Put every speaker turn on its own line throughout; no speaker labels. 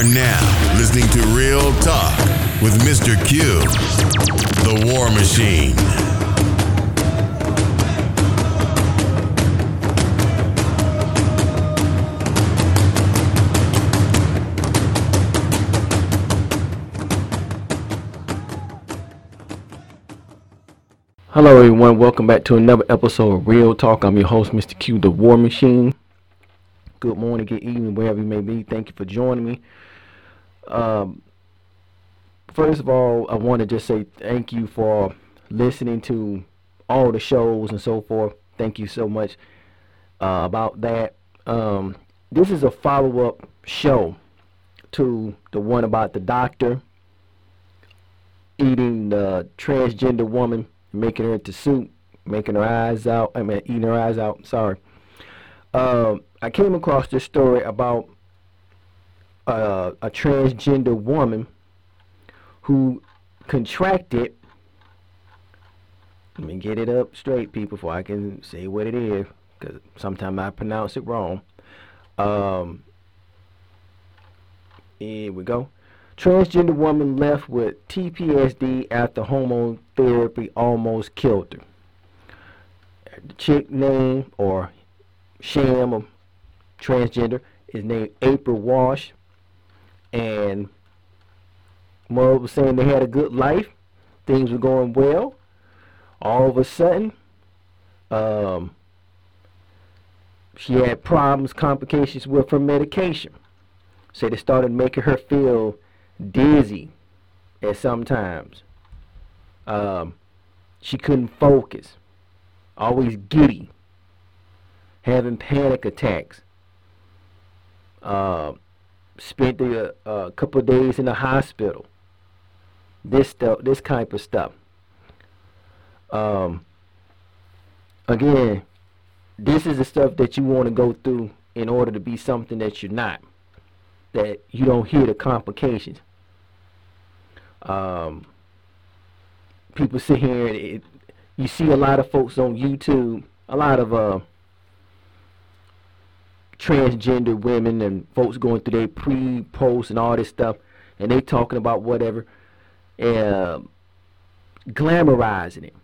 are now listening to Real Talk with Mr. Q, the War Machine.
Hello, everyone. Welcome back to another episode of Real Talk. I'm your host, Mr. Q, the War Machine. Good morning, good evening, wherever you may be. Thank you for joining me. Um, first of all, I want to just say thank you for listening to all the shows and so forth. Thank you so much uh, about that. Um, this is a follow up show to the one about the doctor eating the transgender woman making her into soup, making her eyes out. I mean, eating her eyes out. Sorry. Um, I came across this story about a transgender woman who contracted. Let me get it up straight, people, before I can say what it is, because sometimes I pronounce it wrong. Um, here we go. Transgender woman left with TPSD after hormone therapy almost killed her. The chick name or sham of transgender is named April Wash. And mother was saying they had a good life. Things were going well. All of a sudden, um, she had problems, complications with her medication. So they started making her feel dizzy at sometimes. Um, she couldn't focus, always giddy, having panic attacks. Uh, spent a, a couple days in the hospital. This stuff, this type of stuff. Um, again, this is the stuff that you want to go through in order to be something that you're not. That you don't hear the complications um, people sit here and it, you see a lot of folks on YouTube, a lot of uh, transgender women and folks going through their pre, post, and all this stuff, and they talking about whatever, uh, glamorizing it.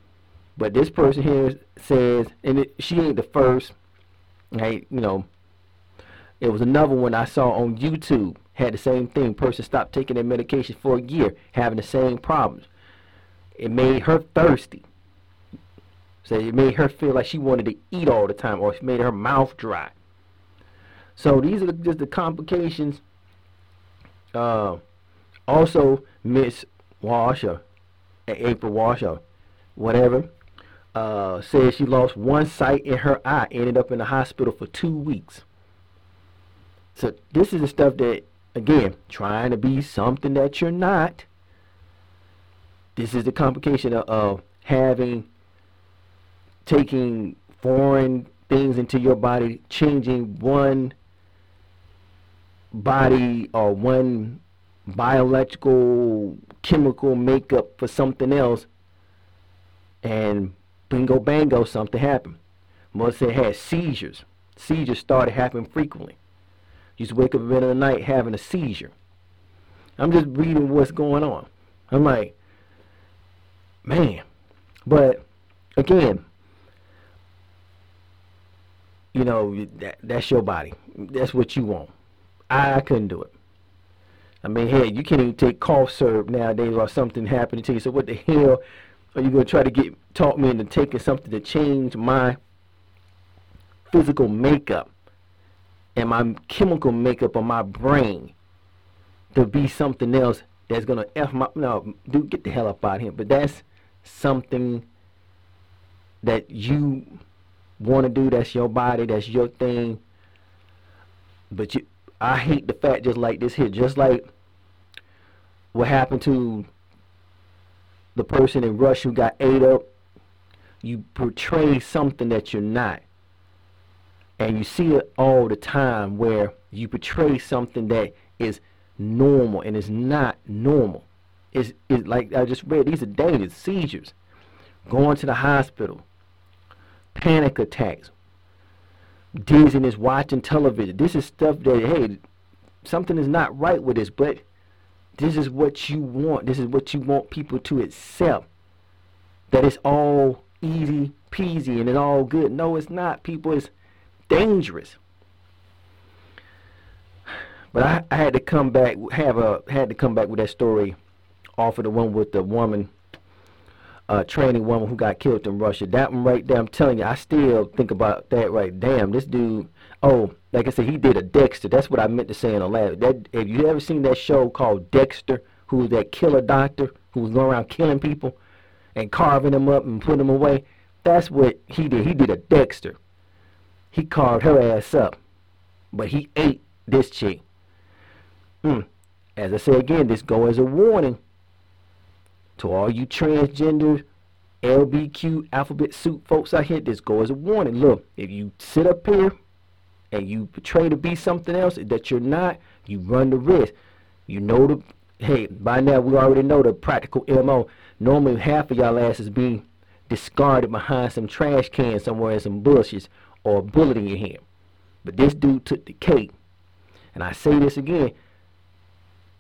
But this person here says, and it, she ain't the first. Hey, you know, it was another one I saw on YouTube had the same thing. Person stopped taking their medication for a year, having the same problems. It made her thirsty. So it made her feel like she wanted to eat all the time, or it made her mouth dry. So these are just the complications. Uh, also, Miss Washer, April Washer, whatever, uh, says she lost one sight in her eye, ended up in the hospital for two weeks. So this is the stuff that Again, trying to be something that you're not. This is the complication of, of having, taking foreign things into your body, changing one body or one biological chemical makeup for something else and bingo bango something happened. Melissa had seizures. Seizures started happening frequently used to wake up in the middle of the night having a seizure. I'm just reading what's going on. I'm like, man. But again, you know, that, that's your body. That's what you want. I, couldn't do it. I mean, hey, you can't even take cough syrup nowadays or something happening to you. So what the hell are you to try to get talk me into taking something to change my physical makeup? and my chemical makeup of my brain to be something else that's gonna f my no dude get the hell up out of here but that's something that you want to do that's your body that's your thing but you I hate the fact just like this here just like what happened to the person in Russia who got ate up. You portray something that you're not. And you see it all the time where you portray something that is normal and is not normal. It's, it's like I just read, these are dangerous seizures, going to the hospital, panic attacks, dizziness, watching television. This is stuff that, hey, something is not right with this, but this is what you want. This is what you want people to accept. That it's all easy peasy and it's all good. No, it's not. People, it's dangerous. But I, I had to come back, have a had to come back with that story off of the one with the woman, uh, training woman who got killed in Russia. That one right there, I'm telling you, I still think about that. Right, damn, this dude. Oh, like I said, he did a Dexter. That's what I meant to say in the last. That have you ever seen that show called Dexter? Who was that killer doctor who was going around killing people and carving them up and putting them away? That's what he did. He did a Dexter. He carved her ass up, but he ate this chick. Hmm. As I say again, this go as a warning to all you transgender, LBQ, alphabet soup folks out here. This go as a warning. Look, if you sit up here and you portray to be something else that you're not, you run the risk. You know the hey, by now we already know the practical MO. Normally half of y'all asses be discarded behind some trash can somewhere in some bushes or a bullet in your hand. But this dude took the cake. And I say this again.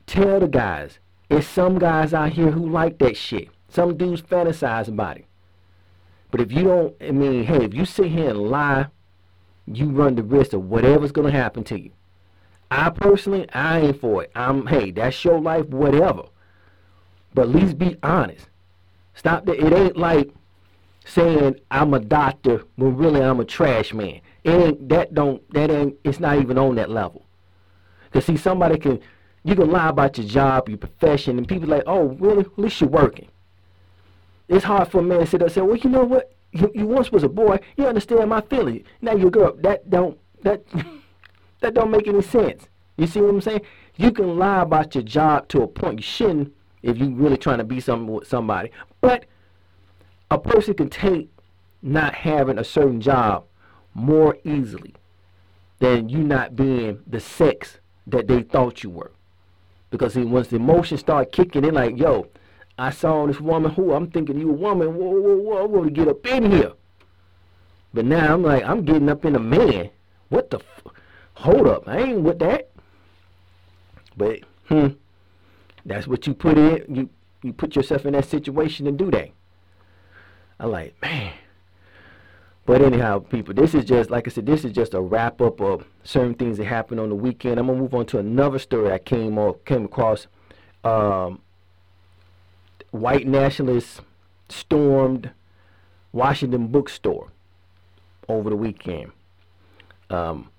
Tell the guys. It's some guys out here who like that shit. Some dudes fantasize about it. But if you don't, I mean, hey, if you sit here and lie, you run the risk of whatever's going to happen to you. I personally, I ain't for it. I'm, hey, that's your life, whatever. But at least be honest. Stop that. It ain't like saying I'm a doctor when really I'm a trash man. It ain't that don't that ain't it's not even on that level. Cause see somebody can you can lie about your job, your profession, and people like, oh really? At least you're working. It's hard for a man to sit there and say, well, you know what? You, you once was a boy. You understand my feelings. Now you're a girl. That don't that that don't make any sense. You see what I'm saying? You can lie about your job to a point you shouldn't if you're really trying to be something with somebody. But a person can take not having a certain job more easily than you not being the sex that they thought you were. Because see, once the emotions start kicking in, like, yo, I saw this woman who I'm thinking you a woman, whoa, whoa, whoa, I want to get up in here. But now I'm like, I'm getting up in a man. What the? F- Hold up, I ain't with that. But hmm, that's what you put in. You you put yourself in that situation to do that. I like, man. But anyhow, people, this is just like I said, this is just a wrap up of certain things that happened on the weekend. I'm gonna move on to another story I came or came across. Um, white nationalists stormed Washington bookstore over the weekend. Um,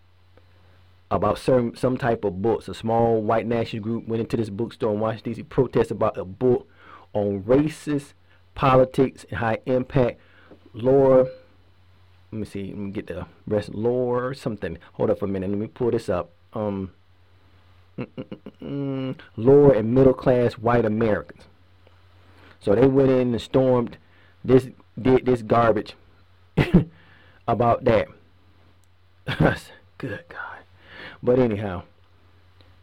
about certain some type of books. A small white nationalist group went into this bookstore in Washington D.C. protest about a book on racist politics and high impact. Laura, let me see, let me get the rest. Laura something. Hold up a minute. Let me pull this up. Um, lower and middle class white Americans. So they went in and stormed this did this garbage about that. Good God. But anyhow,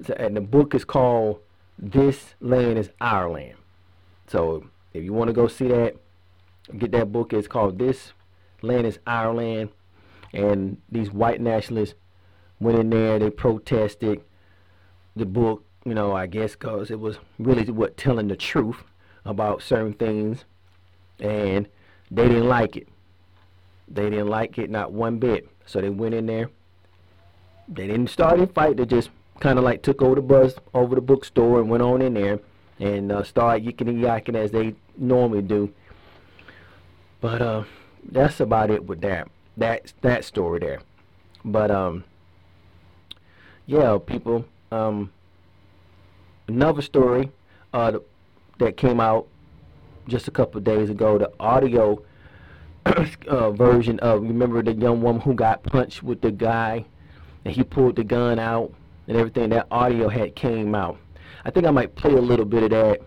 so, and the book is called This Land is Our Land. So if you want to go see that, get that book. It's called This Land is Our Land. And these white nationalists went in there, they protested the book, you know, I guess because it was really what telling the truth about certain things. And they didn't like it. They didn't like it, not one bit. So they went in there. They didn't start a fight. They just kind of like took over the bus over the bookstore and went on in there and uh, started yicking and yakking as they normally do. But uh, that's about it with that that that story there. But um, yeah, people. Um, another story uh, that came out just a couple days ago. The audio uh, version of remember the young woman who got punched with the guy, and he pulled the gun out and everything. That audio had came out. I think I might play a little bit of that.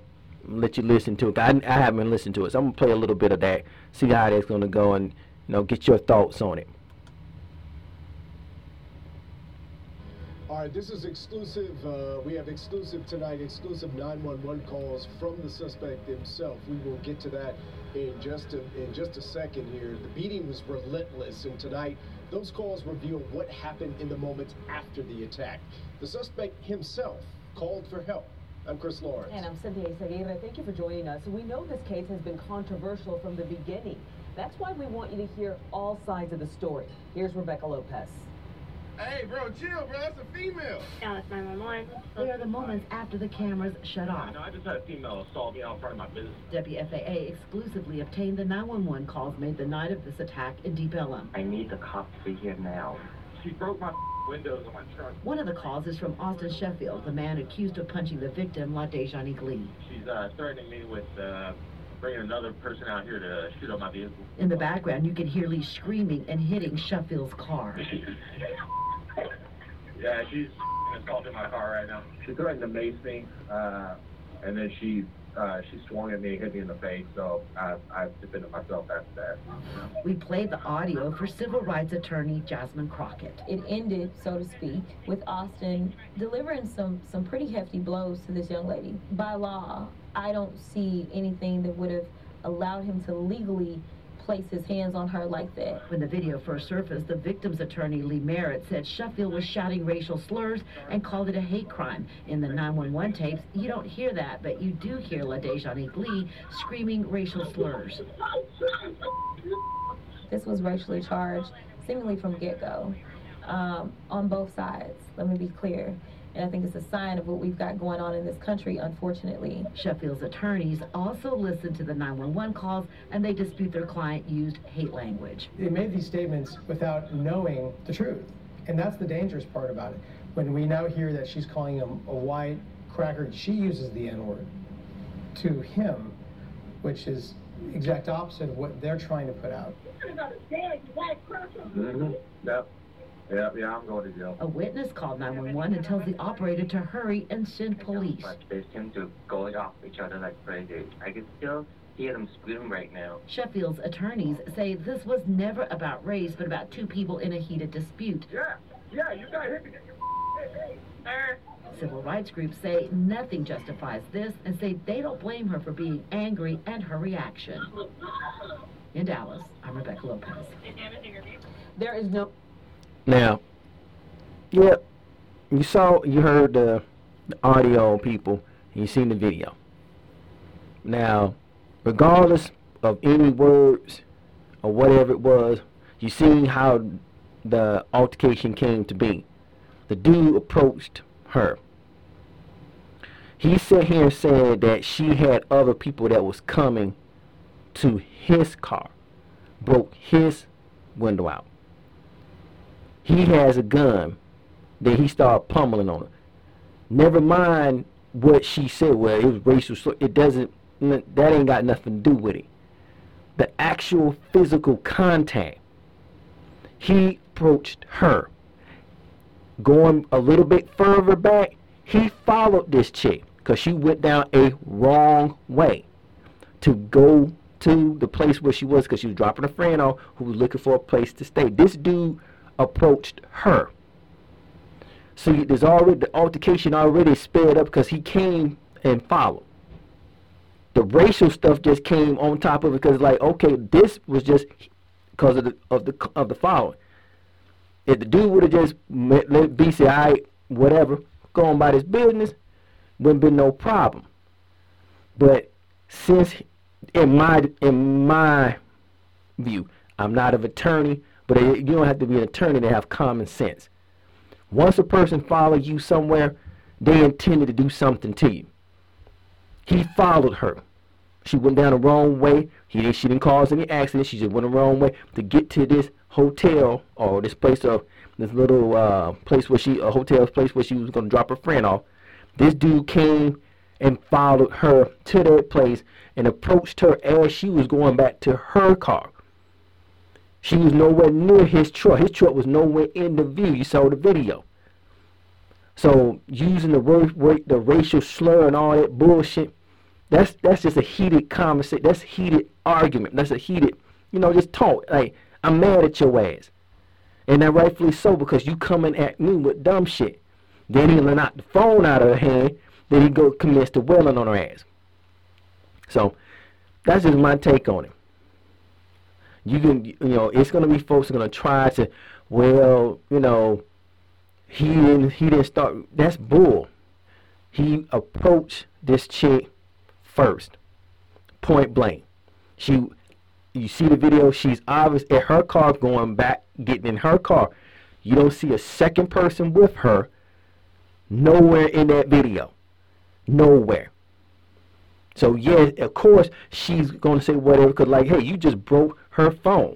Let you listen to it. I, I haven't listened to it, so I'm gonna play a little bit of that. See how that's gonna go, and you know, get your thoughts on it.
All right, this is exclusive. Uh, we have exclusive tonight, exclusive 911 calls from the suspect himself. We will get to that in just a, in just a second here. The beating was relentless, and tonight Those calls reveal what happened in the moments after the attack. The suspect himself called for help. I'm Chris Lawrence.
And I'm Cynthia Izaguirre. Thank you for joining us. We know this case has been controversial from the beginning. That's why we want you to hear all sides of the story. Here's Rebecca Lopez.
Hey, bro, chill, bro. That's a female.
Dallas 911.
They are the moments after the cameras shut off.
No, I just had a female assault me out in front of my business.
WFAA exclusively obtained the 911 calls made the night of this attack in Deep Ellum.
I need the cops to be here now. She broke my windows on my truck.
One of the calls is from Austin Shuffield, the man accused of punching the victim, L'Daijohnique Lee.
She's uh, threatening me with uh, bringing another person out here to shoot up my vehicle.
In the background, you can hear Lee screaming and hitting Shuffield's car.
yeah, she's assaulting my car right now. She threatened to mace me, uh, and then she uh, she swung at me hit me in the face, so I, I defended myself after that.
We played the audio for civil rights attorney Jasmine Crockett.
It ended, so to speak, with Austin delivering some, some pretty hefty blows to this young lady. By law, I don't see anything that would have allowed him to legally place his hands on her like that.
When the video first surfaced, the victim's attorney, Lee Merritt, said Shuffield was shouting racial slurs and called it a hate crime. In the 911 tapes, you don't hear that, but you do hear L'Daijohnique Lee screaming racial slurs.
This was racially charged, seemingly from get-go, um, on both sides. Let me be clear. And I think it's a sign of what we've got going on in this country, unfortunately.
Shuffield's attorneys also listened to the 911 calls and they dispute their client used hate language.
They made these statements without knowing the truth. And that's the dangerous part about it. When we now hear that she's calling him a white cracker, she uses the N word to him, which is exact opposite of what they're trying to put out.
Mm-hmm. Yep. Yeah, yeah, I'm going to jail.
A witness called 911 and tells the operator to hurry and send police.
They seem to going off each other like crazy. I can still hear them scream right now.
Shuffield's attorneys say this was never about race, but about two people in a heated dispute.
Yeah, yeah, you got hit me.
Civil rights groups say nothing justifies this and say they don't blame her for being angry and her reaction. In Dallas, I'm Rebecca Lopez.
There is no
Now, yep, you saw, you heard the, the audio, people, and you seen the video. Now, regardless of any words or whatever it was, you seen how the altercation came to be. The dude approached her. He sat here and said that she had other people that was coming to his car, broke his window out he has a gun then he started pummeling on her. Never mind what she said. Well it was racial it doesn't that ain't got nothing to do with it. The actual physical contact he approached her. Going a little bit further back he followed this chick because she went down a wrong way to go to the place where she was because she was dropping a friend off who was looking for a place to stay. This dude approached her. See, there's already the altercation already sped up because he came and followed. The racial stuff just came on top of it because, like, okay, this was just because of the of the of the following. If the dude would have just let it be say, "I whatever, go on by this business," wouldn't been no problem. But since, in my in my view, I'm not an attorney. But you don't have to be an attorney to have common sense. Once a person follows you somewhere, they intended to do something to you. He followed her. She went down the wrong way. He she didn't cause any accident. She just went the wrong way to get to this hotel or this place of this little uh, place where she a hotel place where she was gonna drop her friend off. This dude came and followed her to that place and approached her as she was going back to her car. She was nowhere near his truck. His truck was nowhere in the view. You saw the video. So using the word, the racial slur and all that bullshit, that's that's just a heated conversation. That's heated argument. That's a heated, you know, just talk. Like I'm mad at your ass, and that rightfully so because you coming at me with dumb shit. Then he knock the phone out of her hand. Then he go commence to wailing on her ass. So that's just my take on it you can you know it's to be folks are to try to well, you know, he didn't he didn't start. That's bull. He approached this chick first, point blank. She, you see the video. She's obvious at her car going back, getting in her car. You don't see a second person with her. Nowhere in that video. Nowhere. So yeah, of course she's gonna say whatever. Cause like, hey, you just broke her phone.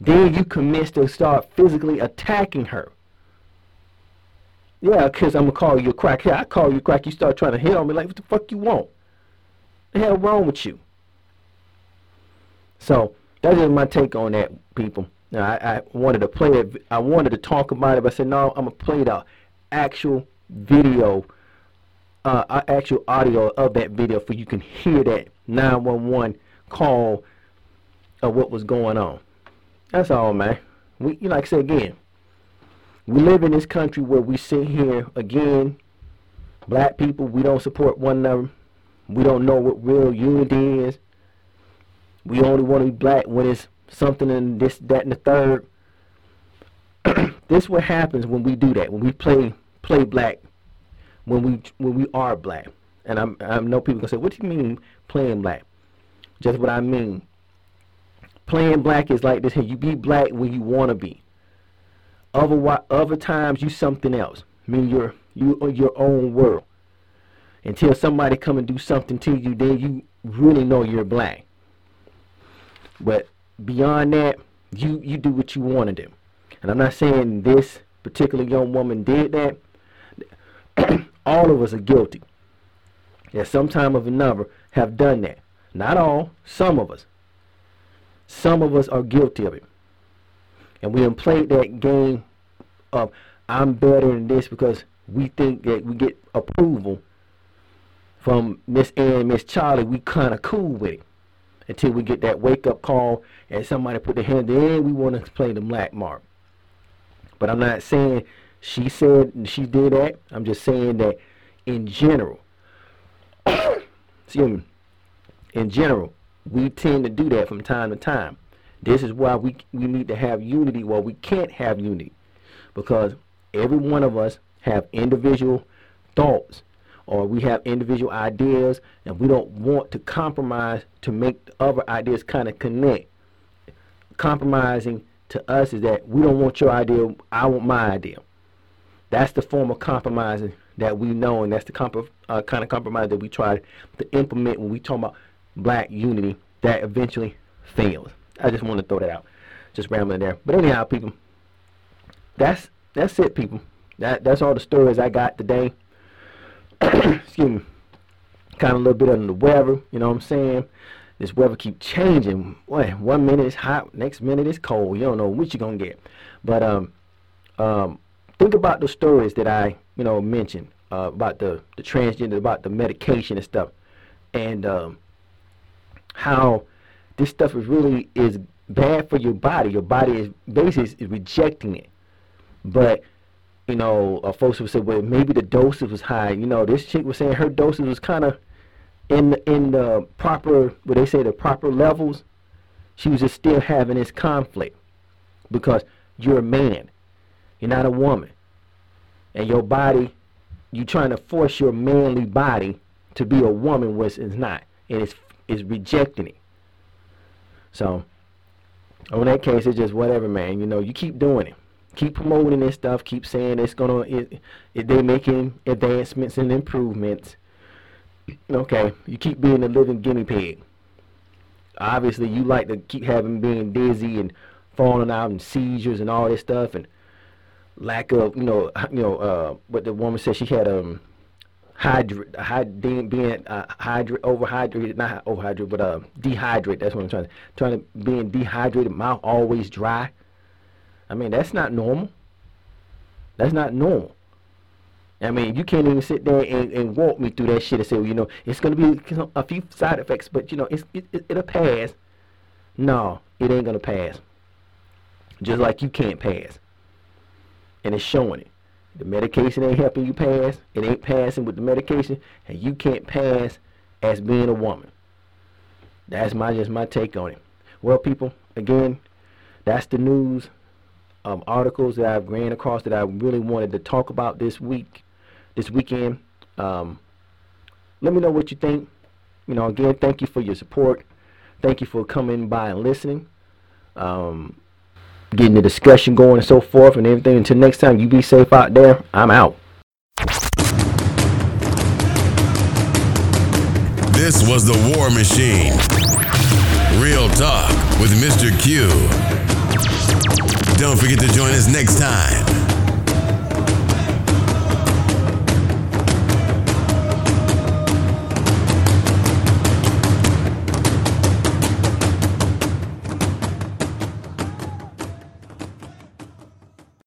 Then you commence to start physically attacking her. Yeah, cause I'm gonna call you a crack. Yeah, I call you a crack. You start trying to hit on me like, what the fuck you want? What The hell wrong with you? So that's my take on that, people. Now, I, I wanted to play it. I wanted to talk about it, but I said no. I'm gonna play the actual video, uh actual audio of that video, for you can hear that 911 call of what was going on. That's all, man. We, like I said again, we live in this country where we sit here again. Black people, we don't support one another. We don't know what real unity is. We only want to be black when it's something in this, that, and the third. this what happens when we do that. When we play play black. When we when we are black. And I'm, I know people gonna say, "What do you mean playing black?" Just what I mean. Playing black is like this. You be black when you want to be. Other other times you something else. I mean you're you are your own world. Until somebody come and do something to you, then you really know you're black. But beyond that, you you do what you want to do. And I'm not saying this particular young woman did that. all of us are guilty. At some time or another have done that. Not all, some of us. Some of us are guilty of it. And we have played that game of I'm better than this because we think that we get approval from Miss Ann, and Miss Charlie. We kind of cool with it until we get that wake up call and somebody put their hand in. We want to play the black mark. But I'm not saying she said she did that. I'm just saying that in general, excuse me, in general, we tend to do that from time to time. This is why we we need to have unity. Well, we can't have unity because every one of us have individual thoughts or we have individual ideas and we don't want to compromise to make the other ideas kind of connect. Compromising to us is that we don't want your idea, I want my idea. That's the form of compromising that we know, and that's the comp- uh, kind of compromise that we try to implement when we talk about black unity that eventually fails. I just want to throw that out. Just rambling there. But anyhow, people, that's that's it, people. That that's all the stories I got today. Excuse me. Kind of a little bit under the weather, you know what I'm saying? This weather keep changing. Boy, one minute it's hot, next minute it's cold. You don't know what you're gonna get. But um, um, think about the stories that I, you know, mentioned uh, about the the transgender, about the medication and stuff, and um, how this stuff is really is bad for your body. Your body is basically is, rejecting it. But you know, uh, folks would say, well, maybe the dosage was high. You know, this chick was saying her dosage was kind of in the, in the proper, what they say, the proper levels. She was just still having this conflict because you're a man, you're not a woman, and your body, you're trying to force your manly body to be a woman, which is not, and it's is rejecting it. So, on that case, it's just whatever, man. You know, you keep doing it. Keep promoting this stuff. Keep saying it's gonna. It, it, they making advancements and improvements. Okay, you keep being a living guinea pig. Obviously, you like to keep having being dizzy and falling out and seizures and all this stuff and lack of, you know, you know, uh, what the woman said she had um hydrate, hyd- being, being uh, hydrate, overhydrated, not overhydrated, but uh, dehydrated. That's what I'm trying to, trying to being dehydrated, mouth always dry. I mean, that's not normal. That's not normal. I mean, you can't even sit there and, and walk me through that shit and say, well, you know, it's going to be a few side effects, but, you know, it's, it, it, it'll pass. No, it ain't going to pass. Just like you can't pass. And it's showing it. The medication ain't helping you pass. It ain't passing with the medication, and you can't pass as being a woman. That's my just my take on it. Well, people, again, that's the news um, articles that I've ran across that I really wanted to talk about this week, this weekend. Um, let me know what you think. You know, again, thank you for your support. Thank you for coming by and listening. Um, getting the discussion going and so forth and everything. Until next time, you be safe out there. I'm out.
This was the War Machine. Real talk with Mr. Q. Don't forget to join us next time